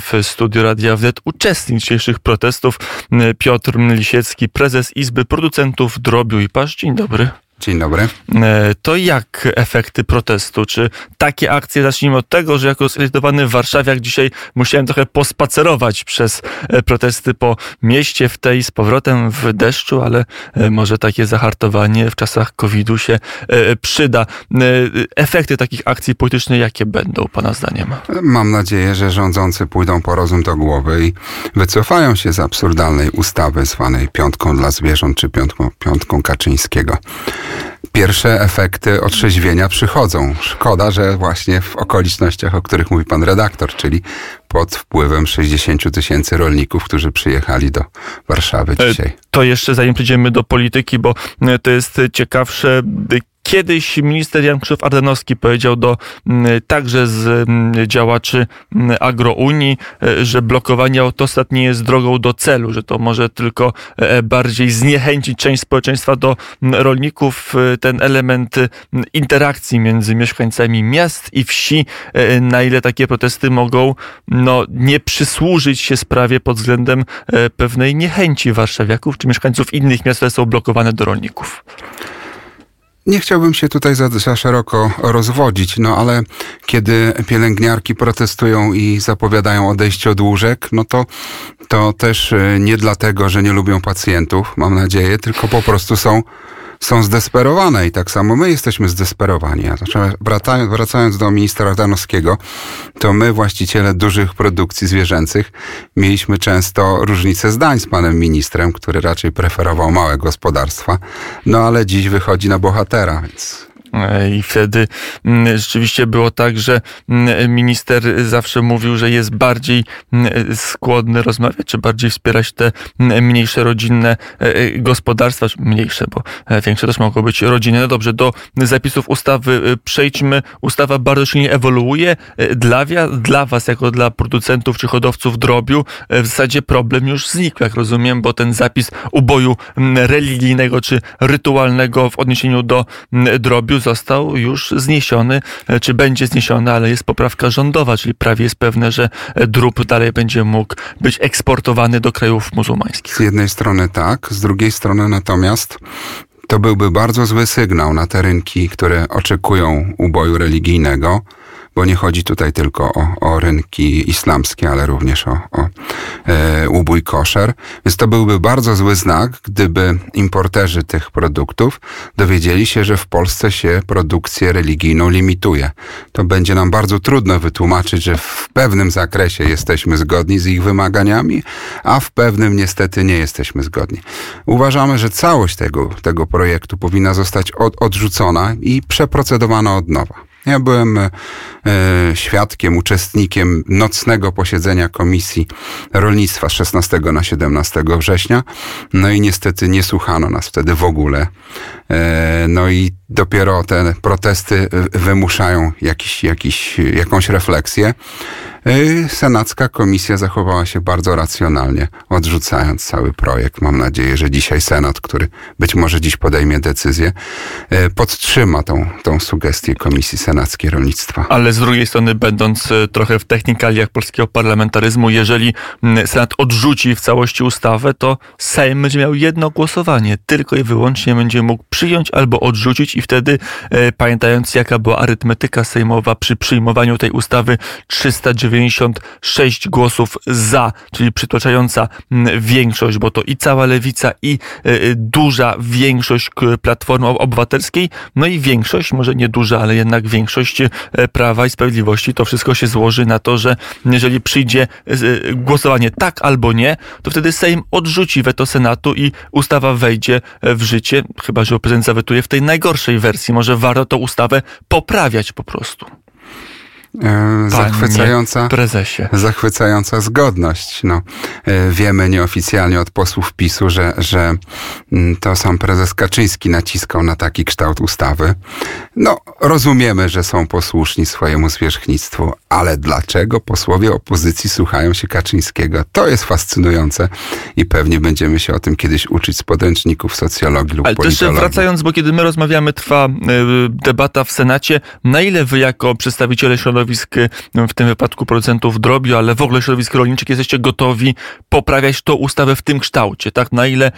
w studiu Radia Wnet uczestnik dzisiejszych protestów. Piotr Lisiecki, prezes Izby Producentów Drobiu i Pasz. Dzień dobry. Dzień dobry. E, to jak efekty protestu? Czy takie akcje, zacznijmy od tego, że jako zrezygnowany w Warszawie, jak dzisiaj musiałem trochę pospacerować przez e, protesty po mieście w tej z powrotem w deszczu, ale e, może takie zahartowanie w czasach COVID-u się przyda. Efekty takich akcji politycznych jakie będą, Pana zdaniem? Mam nadzieję, że rządzący pójdą po rozum do głowy i wycofają się z absurdalnej ustawy zwanej piątką dla zwierząt czy piątką, piątką Kaczyńskiego pierwsze efekty otrzeźwienia przychodzą. Szkoda, że właśnie w okolicznościach, o których mówi pan redaktor, czyli pod wpływem 60 tysięcy rolników, którzy przyjechali do Warszawy e, dzisiaj. To jeszcze zanim przejdziemy do polityki, bo e, to jest ciekawsze, Kiedyś minister Jan Krzysztof Ardanowski powiedział do także z działaczy agrounii, e, że blokowanie autostrad nie jest drogą do celu, że to może tylko e, bardziej zniechęcić część społeczeństwa do rolników. E, ten element interakcji między mieszkańcami miast i wsi, na ile takie protesty mogą no, nie przysłużyć się sprawie pod względem pewnej niechęci warszawiaków czy mieszkańców innych miast, które są blokowane do rolników. Nie chciałbym się tutaj za, za, szeroko rozwodzić, no ale kiedy pielęgniarki protestują i zapowiadają odejście od łóżek, no to, to też e, nie dlatego, że nie lubią pacjentów, mam nadzieję, tylko po prostu są są zdesperowane i tak samo my jesteśmy zdesperowani. Znaczy, wracając, do ministra Ardanowskiego, to my, właściciele dużych produkcji zwierzęcych, mieliśmy często różnice zdań z panem ministrem, który raczej preferował małe gospodarstwa, no ale dziś wychodzi na bohatera, więc i wtedy mm, rzeczywiście było tak, że mm, minister zawsze mówił, że jest bardziej mm, skłonny rozmawiać, czy bardziej wspierać te mniejsze rodzinne e, e, gospodarstwa, mniejsze, bo e, większe też mogą być rodzinne. No dobrze, do zapisów ustawy przejdźmy. Ustawa bardzo silnie ewoluuje. Dla, dla was, jako dla producentów czy hodowców drobiu, w zasadzie problem już znikł, jak rozumiem, bo ten zapis uboju religijnego czy rytualnego w odniesieniu do drobiu został już zniesiony, e, czy będzie zniesiony, ale jest poprawka rządowa, czyli prawie jest pewne, że e, drób dalej będzie mógł być eksportowany do krajów muzułmańskich. Z jednej strony tak, z drugiej strony natomiast to byłby bardzo zły sygnał na te rynki, które oczekują uboju religijnego bo nie chodzi tutaj tylko o, o rynki islamskie, ale również o, o e, ubój koszer. Więc to byłby bardzo zły znak, gdyby importerzy tych produktów dowiedzieli się, że w Polsce się produkcję religijną limituje. To będzie nam bardzo trudno wytłumaczyć, że w pewnym zakresie jesteśmy zgodni z ich wymaganiami, a w pewnym niestety nie jesteśmy zgodni. Uważamy, że całość tego, tego projektu powinna zostać od, odrzucona i przeprocedowana od nowa. Ja byłem e, świadkiem, uczestnikiem nocnego posiedzenia Komisji Rolnictwa z 16 na 17 września. No i niestety nie słuchano nas wtedy w ogóle. E, no i dopiero te protesty wymuszają jakiś, jakiś, jakąś refleksję. E, senacka komisja zachowała się bardzo racjonalnie, odrzucając cały projekt. Mam nadzieję, że dzisiaj Senat, który być może dziś podejmie decyzję, e, podtrzyma tą, tą sugestię Komisji Senackiej Rolnictwa. Ale z drugiej strony, będąc trochę w technikaliach polskiego parlamentaryzmu, jeżeli Senat odrzuci w całości ustawę, to Sejm będzie miał jedno głosowanie. Tylko i wyłącznie będzie mógł przyjąć albo odrzucić i wtedy, e, pamiętając jaka była arytmetyka sejmowa przy przyjmowaniu tej ustawy, 396 głosów za, czyli przytłaczająca większość, bo to i cała lewica, i e, duża większość Platformy Obywatelskiej, no i większość, może nie duża, ale jednak większość e, Prawa i Sprawiedliwości, to wszystko się złoży na to, że jeżeli przyjdzie głosowanie tak albo nie, to wtedy Sejm odrzuci weto Senatu i ustawa wejdzie w życie, chyba że prezydent zawetuje w tej najgorszej wersji. Może warto tą ustawę poprawiać po prostu. E, zachwycająca, prezesie. zachwycająca zgodność. No, e, wiemy nieoficjalnie od posłów PiSu, że, że mm, to sam prezes Kaczyński naciskał na taki kształt ustawy. No, rozumiemy, że są posłuszni swojemu zwierzchnictwu, ale dlaczego posłowie opozycji słuchają się Kaczyńskiego? To jest fascynujące i pewnie będziemy się o tym kiedyś uczyć z podręczników socjologii lub ale politologii. Ale też wracając, bo kiedy my rozmawiamy, trwa y, debata w Senacie, na ile wy jako przedstawiciele środowiska środowisk, w tym wypadku producentów drobiu, ale w ogóle środowisk rolniczych jesteście gotowi poprawiać tą ustawę w tym kształcie, tak? Na ile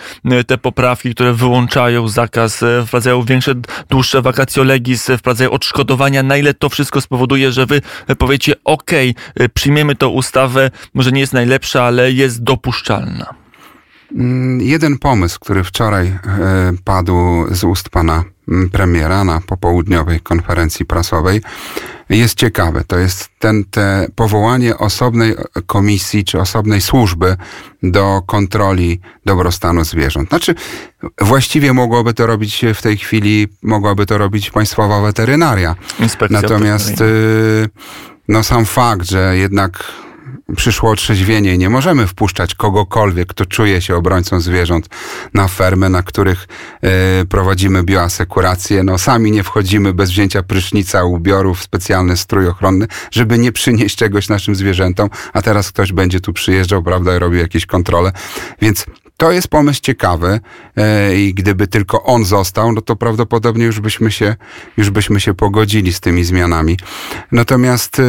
te poprawki, które wyłączają zakaz, wprowadzają większe, dłuższe vacatio legis, wprowadzają odszkodowania, na ile to wszystko spowoduje, że wy powiecie, ok, przyjmiemy tą ustawę, może nie jest najlepsza, ale jest dopuszczalna. Mm, jeden pomysł, który wczoraj e, padł z ust pana mm, premiera na popołudniowej konferencji prasowej, jest ciekawe. To jest ten, te powołanie osobnej komisji czy osobnej służby do kontroli dobrostanu zwierząt. Znaczy, właściwie mogłoby to robić w tej chwili, mogłaby to robić Państwowa Weterynaria. Inspekcja Natomiast y, no sam fakt, że jednak przyszło otrzeźwienie i nie możemy wpuszczać kogokolwiek, kto czuje się obrońcą zwierząt na fermy, na których y, prowadzimy bioasekurację. No sami nie wchodzimy bez wzięcia prysznica, ubiorów, specjalny strój ochronny, żeby nie przynieść czegoś naszym zwierzętom, a teraz ktoś będzie tu przyjeżdżał, prawda, i robił jakieś kontrole. Więc to jest pomysł ciekawy e, i gdyby tylko on został, no to prawdopodobnie już byśmy się, już byśmy się pogodzili z tymi zmianami. Natomiast e,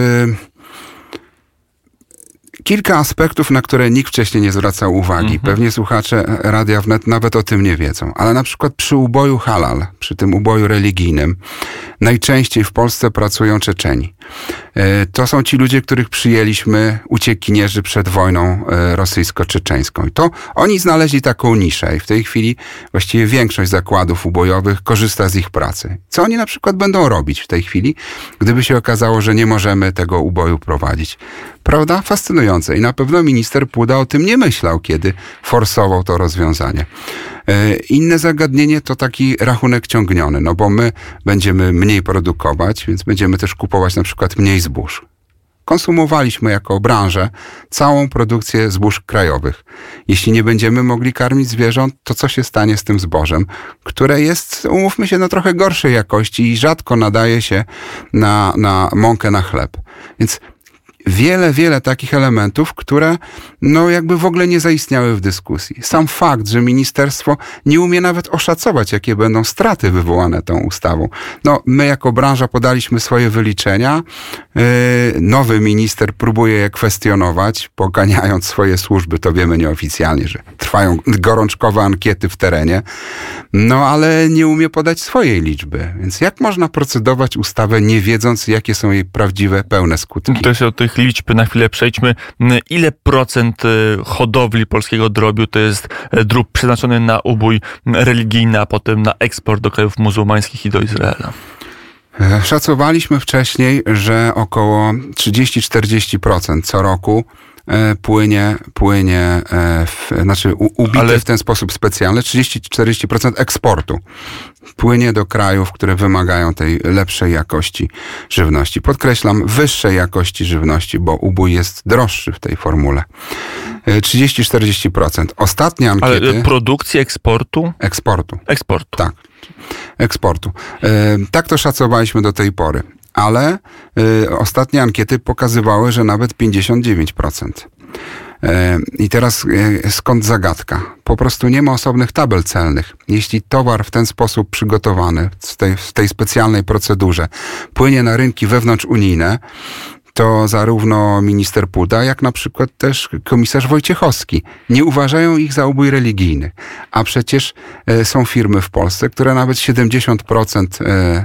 kilka aspektów, na które nikt wcześniej nie zwracał uwagi. Mhm. Pewnie słuchacze Radia Wnet nawet o tym nie wiedzą. Ale na przykład przy uboju halal, przy tym uboju religijnym, najczęściej w Polsce pracują Czeczeni. E, to są ci ludzie, których przyjęliśmy, uciekinierzy przed wojną e, rosyjsko-czeczeńską. I to oni znaleźli taką niszę i w tej chwili właściwie większość zakładów ubojowych korzysta z ich pracy. Co oni na przykład będą robić w tej chwili, gdyby się okazało, że nie możemy tego uboju prowadzić? Prawda? Fascynujące. I na pewno minister Puda o tym nie myślał, kiedy forsował to rozwiązanie. E, inne zagadnienie to taki rachunek ciągniony, no bo my będziemy mniej produkować, więc będziemy też kupować na przykład mniej zbóż. Konsumowaliśmy jako branżę całą produkcję zbóż krajowych. Jeśli nie będziemy mogli karmić zwierząt, to co się stanie z tym zbożem, które jest, umówmy się, no trochę gorszej jakości i rzadko nadaje się na, na mąkę na chleb. Więc wiele, wiele takich elementów, które no jakby w ogóle nie zaistniały w dyskusji. Sam fakt, że ministerstwo nie umie nawet oszacować, jakie będą straty wywołane tą ustawą. No, my jako branża podaliśmy swoje wyliczenia. Yy, nowy minister próbuje je kwestionować, poganiając swoje służby, to wiemy nieoficjalnie, że trwają gorączkowe ankiety w terenie. No, ale nie umie podać swojej liczby. Więc jak można procedować ustawę, nie wiedząc, jakie są jej prawdziwe, pełne skutki? To jest o tych liczb na chwilę przejdźmy. Ile procent y, hodowli polskiego drobiu to jest y, drób przeznaczony na ubój religijny, a potem na eksport do krajów muzułmańskich i do Izraela? E, szacowaliśmy wcześniej, że około 30-40% co roku e, płynie, płynie e, w, znaczy ubite Ale... w ten sposób specjalny, 30-40% eksportu płynie do krajów, które wymagają tej lepszej jakości żywności. Podkreślam, wyższej jakości żywności, bo ubój jest droższy w tej formule. 30-40%. Ostatnie ankiety... Ale produkcji eksportu? Eksportu. Eksportu. Tak. Eksportu. Tak to szacowaliśmy do tej pory. Ale ostatnie ankiety pokazywały, że nawet 59%. E, I teraz e, skąd zagadka? Po prostu nie ma osobnych tabel celnych. Jeśli towar w ten sposób przygotowany, w tej, w tej specjalnej procedurze, płynie na rynki wewnątrzunijne, to zarówno minister Puda, jak na przykład też komisarz Wojciechowski nie uważają ich za ubój religijny. A przecież e, są firmy w Polsce, które nawet 70%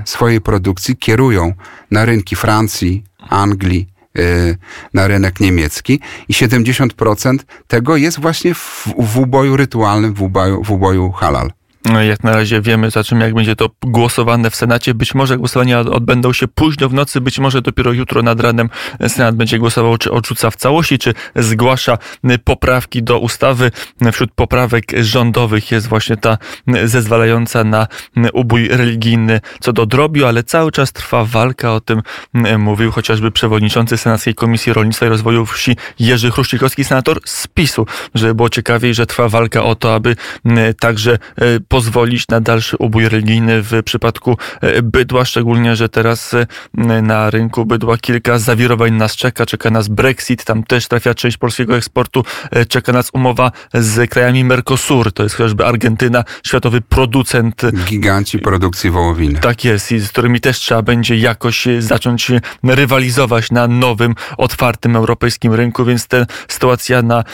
swojej produkcji kierują na rynki Francji, Anglii, Y, na rynek niemiecki i 70% tego jest właśnie w, w uboju rytualnym, w uboju, w uboju halal. No jak na razie wiemy, za czym jak będzie to głosowane w Senacie. Być może głosowania odbędą się późno w nocy, być może dopiero jutro nad ranem Senat będzie głosował, czy odrzuca w całości, czy zgłasza poprawki do ustawy. Wśród poprawek rządowych jest właśnie ta zezwalająca na ubój religijny co do drobiu, ale cały czas trwa walka, o tym mówił chociażby przewodniczący Senackiej Komisji Rolnictwa i Rozwoju Wsi Jerzy Chruścikowski, senator z PiSu, żeby było ciekawiej, że trwa walka o to, aby także pozwolić na dalszy ubój religijny w przypadku bydła, szczególnie, że teraz na rynku bydła kilka zawirowań nas czeka. Czeka nas Brexit, tam też trafia część polskiego eksportu, czeka nas umowa z krajami Mercosur, to jest chociażby Argentyna, światowy producent. Giganci produkcji wołowiny. Tak jest i z którymi też trzeba będzie jakoś zacząć rywalizować na nowym, otwartym europejskim rynku, więc ta sytuacja na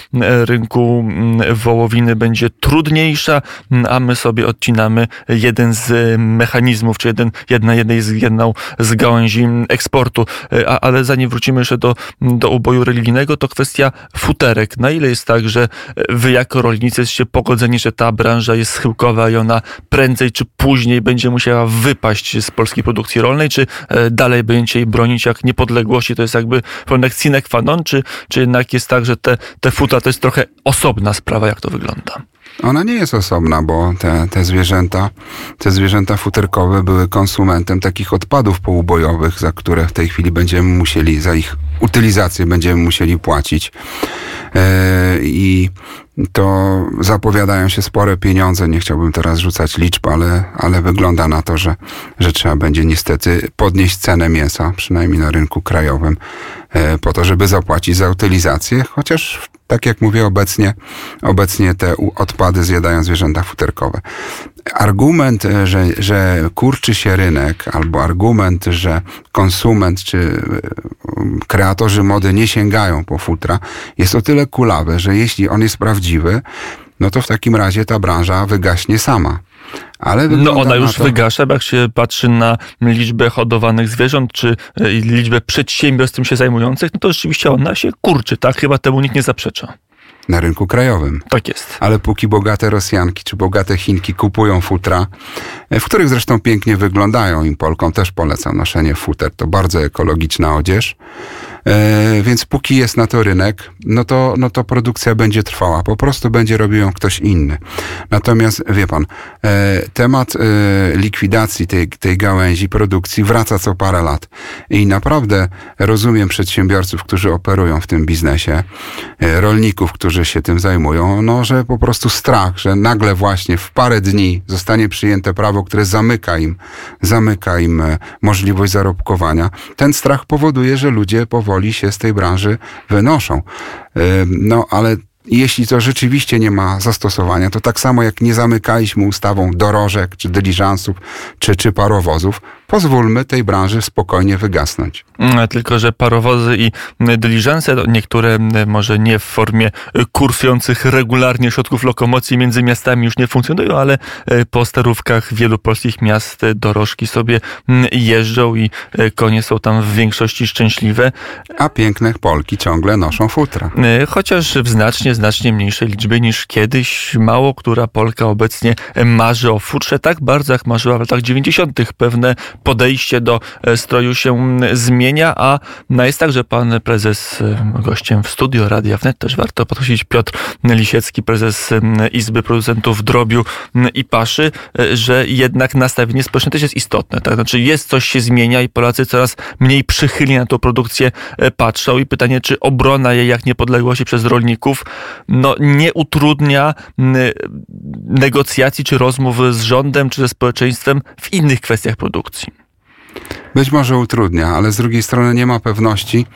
rynku mm, wołowiny będzie trudniejsza, a my sobie odcinamy jeden z mechanizmów, czy jeden, jedna, jednej z, jedną z gałęzi eksportu. A, ale zanim wrócimy jeszcze do, do uboju religijnego, to kwestia futerek. Na ile jest tak, że wy jako rolnicy jesteście pogodzeni, że ta branża jest schyłkowa i ona prędzej czy później będzie musiała wypaść z polskiej produkcji rolnej, czy e, dalej będziecie jej bronić jak niepodległości? To jest jakby pewne sine qua non, czy, czy jednak jest tak, że te, te futra to jest trochę osobna sprawa, jak to wygląda? Ona nie jest osobna, bo te, te zwierzęta, te zwierzęta futerkowe były konsumentem takich odpadów poubojowych, za które w tej chwili będziemy musieli, za ich utylizację będziemy musieli płacić. E, I to zapowiadają się spore pieniądze. Nie chciałbym teraz rzucać liczb, ale, ale wygląda na to, że, że trzeba będzie niestety podnieść cenę mięsa, przynajmniej na rynku krajowym, e, po to, żeby zapłacić za utylizację, chociaż tak jak mówię obecnie, obecnie te odpady zjadają zwierzęta futerkowe. Argument, e, że, że kurczy się rynek, albo argument, że konsument czy kreatorzy mody nie sięgają po futra, jest o tyle kulawy, że jeśli on jest prawdziwy, no to w takim razie ta branża wygaśnie sama. Ale no ona już to... wygasza, bo jak się patrzy na liczbę hodowanych zwierząt, czy e, liczbę przedsiębiorstw tym się zajmujących, no to rzeczywiście ona się kurczy, tak? Chyba temu nikt nie zaprzecza na rynku krajowym. Tak jest. Ale póki bogate Rosjanki czy bogate Chinki kupują futra, w których zresztą pięknie wyglądają, im Polkom też polecam noszenie futer, to bardzo ekologiczna odzież, więc póki jest na to rynek, no to, no to produkcja będzie trwała. Po prostu będzie robił ją ktoś inny. Natomiast wie pan, e, temat e, likwidacji tej, tej gałęzi produkcji wraca co parę lat. I naprawdę rozumiem przedsiębiorców, którzy operują w tym biznesie, rolników, którzy się tym zajmują, no, że po prostu strach, że nagle właśnie w parę dni zostanie przyjęte prawo, które zamyka im, zamyka im możliwość zarobkowania. Ten strach powoduje, że ludzie powoli powoli się z tej branży wynoszą. No ale jeśli to rzeczywiście nie ma zastosowania, to tak samo jak nie zamykaliśmy ustawą dorożek, czy dyliżansów, czy, czy parowozów, pozwólmy tej branży spokojnie wygasnąć. Mm, tylko, że parowozy i dyliżanse, niektóre może nie w formie kursujących regularnie środków lokomocji między miastami już nie funkcjonują, ale e, po sterówkach wielu polskich miast dorożki sobie jeżdżą i konie są tam w większości szczęśliwe. A piękne Polki ciągle noszą futra. Chociaż w znacznie, znacznie mniejszej liczbie niż kiedyś. Mało która Polka obecnie marzy o futrze tak bardzo, jak marzyła w latach 90. Pewne podejście do e, stroju się zmienia, a no jest tak, że pan prezes e, gościem w studio Radia Wnet też warto podkreślić Piotr Lisiecki, prezes Izby Producentów Drobiu i Paszy, e, że jednak nastawienie społeczne też jest istotne. Tak? Znaczy jest coś się zmienia i Polacy coraz mniej przychylnie na tą produkcję patrzą i pytanie, czy obrona jej jak niepodległości przez rolników no, nie utrudnia negocjacji czy rozmów z rządem czy ze społeczeństwem w innych kwestiach produkcji. Być może utrudnia, ale z drugiej strony nie ma pewności,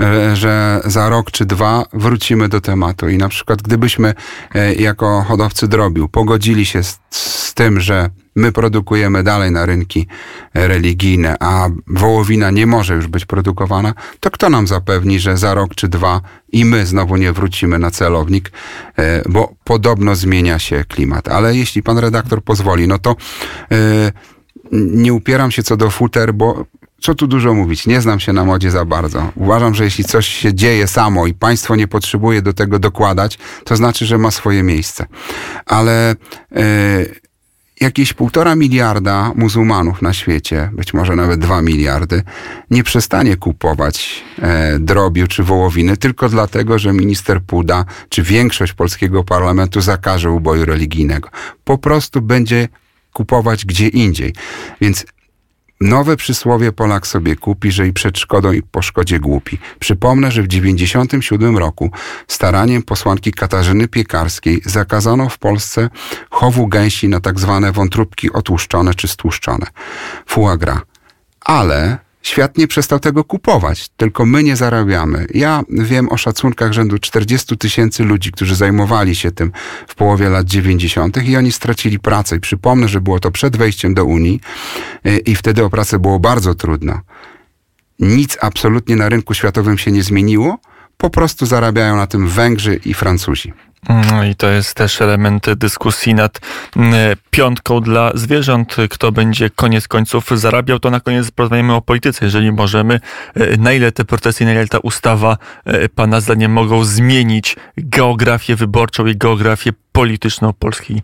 e, że za rok czy dwa wrócimy do tematu. I na przykład, gdybyśmy e, jako hodowcy drobiu pogodzili się z, z tym, że my produkujemy dalej na rynki religijne, a wołowina nie może już być produkowana, to kto nam zapewni, że za rok czy dwa i my znowu nie wrócimy na celownik, e, bo podobno zmienia się klimat. Ale jeśli pan redaktor pozwoli, no to nie upieram się co do futer, bo co tu dużo mówić, nie znam się na modzie za bardzo. Uważam, że jeśli coś się dzieje samo i państwo nie potrzebuje do tego dokładać, to znaczy, że ma swoje miejsce. Ale yy, jakieś półtora miliarda muzułmanów na świecie, być może nawet dwa miliardy, nie przestanie kupować e, drobiu czy wołowiny tylko dlatego, że minister Puda czy większość polskiego parlamentu zakaże uboju religijnego. Po prostu będzie kupować gdzie indziej. Więc Nowe przysłowie Polak sobie kupi, że i przed szkodą i po szkodzie głupi. Przypomnę, że w 1997 roku staraniem posłanki Katarzyny Piekarskiej zakazano w Polsce chowu gęsi na tak zwane wątróbki otłuszczone czy stłuszczone. Foie gras. Ale Świat nie przestał tego kupować, tylko my nie zarabiamy. Ja wiem o szacunkach rzędu 40 tysięcy ludzi, którzy zajmowali się tym w połowie lat 90. i oni stracili pracę. I przypomnę, że było to przed wejściem do Unii y, i wtedy o pracę było bardzo trudno. Nic absolutnie na rynku światowym się nie zmieniło, po prostu zarabiają na tym Węgrzy i Francuzi. No I to jest też element dyskusji nad mm, piątką dla zwierząt. Kto będzie koniec końców zarabiał, to na koniec porozmawiamy o polityce, jeżeli możemy. E, na ile te protesty, na ile ta ustawa e, Pana zdaniem mogą zmienić geografię wyborczą i geografię polityczną polskiej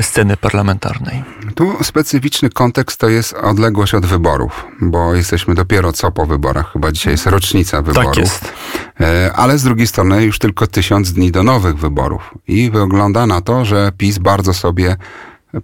sceny parlamentarnej? Tu specyficzny kontekst to jest odległość od wyborów, bo jesteśmy dopiero co po wyborach, chyba dzisiaj jest rocznica wyborów. Tak jest. E, ale z drugiej strony już tylko tysiąc dni do nowych wyborów. I wygląda na to, że PiS bardzo sobie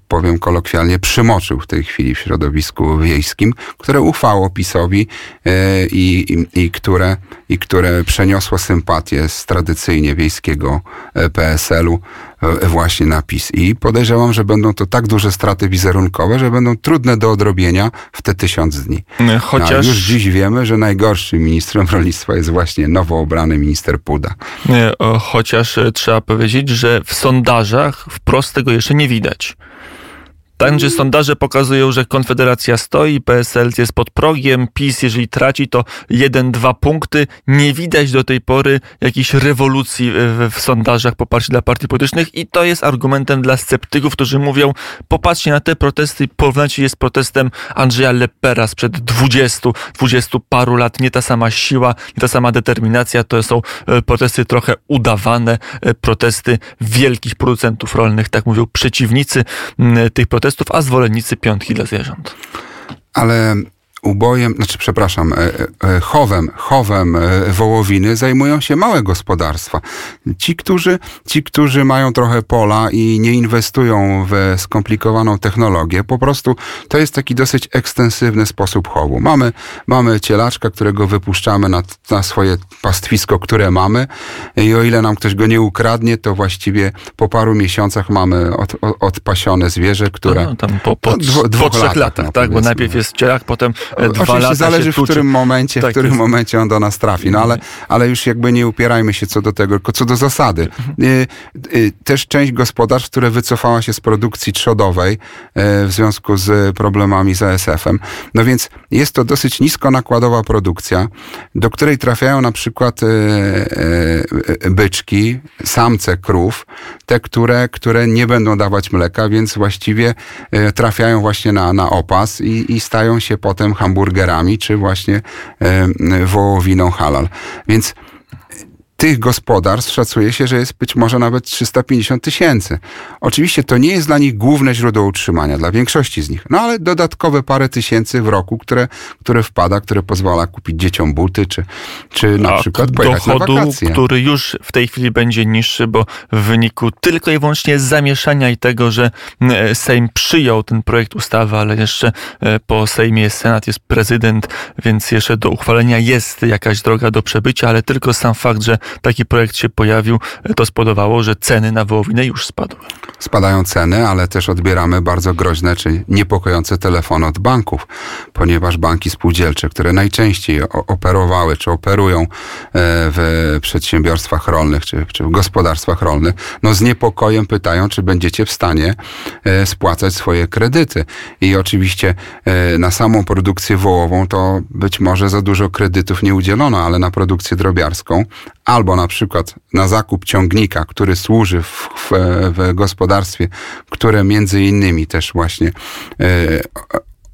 powiem kolokwialnie, przymoczył w tej chwili w środowisku wiejskim, które ufało PiSowi e, i, i, i, które, i które przeniosło sympatię z tradycyjnie wiejskiego e, PSL-u e, właśnie na PiS. I podejrzewam, że będą to tak duże straty wizerunkowe, że będą trudne do odrobienia w te tysiąc dni. Chociaż... No, już dziś wiemy, że najgorszym ministrem rolnictwa jest właśnie nowo obrany minister Puda. Chociaż trzeba powiedzieć, że w sondażach wprost tego jeszcze nie widać. Także sondaże pokazują, że Konfederacja stoi, PSL jest pod progiem, PiS jeżeli traci to 1-2 punkty. Nie widać do tej pory jakiejś rewolucji w, w sondażach poparcia dla partii politycznych i to jest argumentem dla sceptyków, którzy mówią popatrzcie na te protesty, porównajcie je z protestem Andrzeja Lepera sprzed 20, 20 paru lat. Nie ta sama siła, nie ta sama determinacja, to są e, protesty trochę udawane, e, protesty wielkich producentów rolnych, tak mówią przeciwnicy tych protestów protestów, a zwolennicy piątki dla zwierząt. Ale ubojem, znaczy przepraszam, e, e, chowem, chowem e, wołowiny zajmują się małe gospodarstwa. Ci którzy, ci, którzy mają trochę pola i nie inwestują w skomplikowaną technologię, po prostu to jest taki dosyć ekstensywny sposób chowu. Mamy, mamy cielaczka, którego wypuszczamy na, na swoje pastwisko, które mamy i o ile nam ktoś go nie ukradnie, to właściwie po paru miesiącach mamy od, od, odpasione zwierzę, które... No, tam po, po, no, dwóch, po trzech latach, no, tak? Bo najpierw jest cielak, potem E, dwa Oczywiście zależy w którym momencie, tak w którym jest. momencie on do nas trafi. No ale, ale już jakby nie upierajmy się co do tego, tylko co do zasady. Mhm. E, e, też część gospodarstw, które wycofała się z produkcji trzodowej w związku z problemami z ASF-em. No więc jest to dosyć nisko nakładowa produkcja, do której trafiają na przykład byczki, samce krów, te, które, które nie będą dawać mleka, więc właściwie trafiają właśnie na, na opas i, i stają się potem hamburgerami, czy właśnie wołowiną halal. Więc tych gospodarstw szacuje się, że jest być może nawet 350 tysięcy. Oczywiście to nie jest dla nich główne źródło utrzymania, dla większości z nich, no ale dodatkowe parę tysięcy w roku, które, które wpada, które pozwala kupić dzieciom buty, czy, czy na A przykład pojechać dochodu, na wakacje. który już w tej chwili będzie niższy, bo w wyniku tylko i wyłącznie zamieszania i tego, że Sejm przyjął ten projekt ustawy, ale jeszcze e, po Sejmie jest Senat, jest prezydent, więc jeszcze do uchwalenia jest jakaś droga do przebycia, ale tylko sam fakt, że taki projekt się pojawił, to spowodowało, że ceny na wołowinę już spadły. Spadają ceny, ale też odbieramy bardzo groźne czy niepokojące telefony od banków, ponieważ banki spółdzielcze, które najczęściej operowały czy operują e, w przedsiębiorstwach rolnych czy, czy w gospodarstwach rolnych, no z niepokojem pytają, czy będziecie w stanie e, spłacać swoje kredyty. I oczywiście e, na samą produkcję wołową to być może za dużo kredytów nie udzielono, ale na produkcję drobiarską albo na przykład na zakup ciągnika, który służy w, w, w gospodarstwie, które między innymi też właśnie e,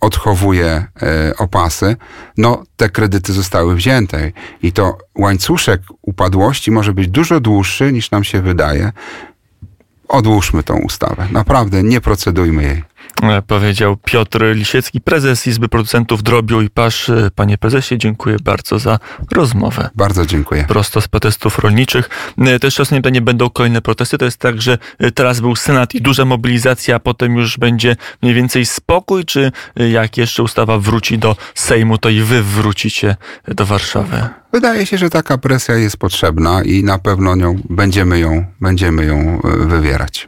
odchowuje e, opasy, no te kredyty zostały wzięte i to łańcuszek upadłości może być dużo dłuższy niż nam się wydaje odłóżmy tą ustawę. Naprawdę nie procedujmy jej. E, Powiedział Piotr Lisiecki, prezes Izby Producentów Drobiu i Pasz. E, Panie prezesie, dziękuję bardzo za rozmowę. Bardzo dziękuję. Prosto z protestów rolniczych. E, Też ostatnie pytanie, będą kolejne protesty. To jest tak, że teraz był Senat i duża mobilizacja, a potem już będzie mniej więcej spokój, czy jak jeszcze ustawa wróci do Sejmu, to i wy wrócicie do Warszawy? Wydaje się, że taka presja jest potrzebna i na pewno nią, będziemy, ją, będziemy ją wywierać.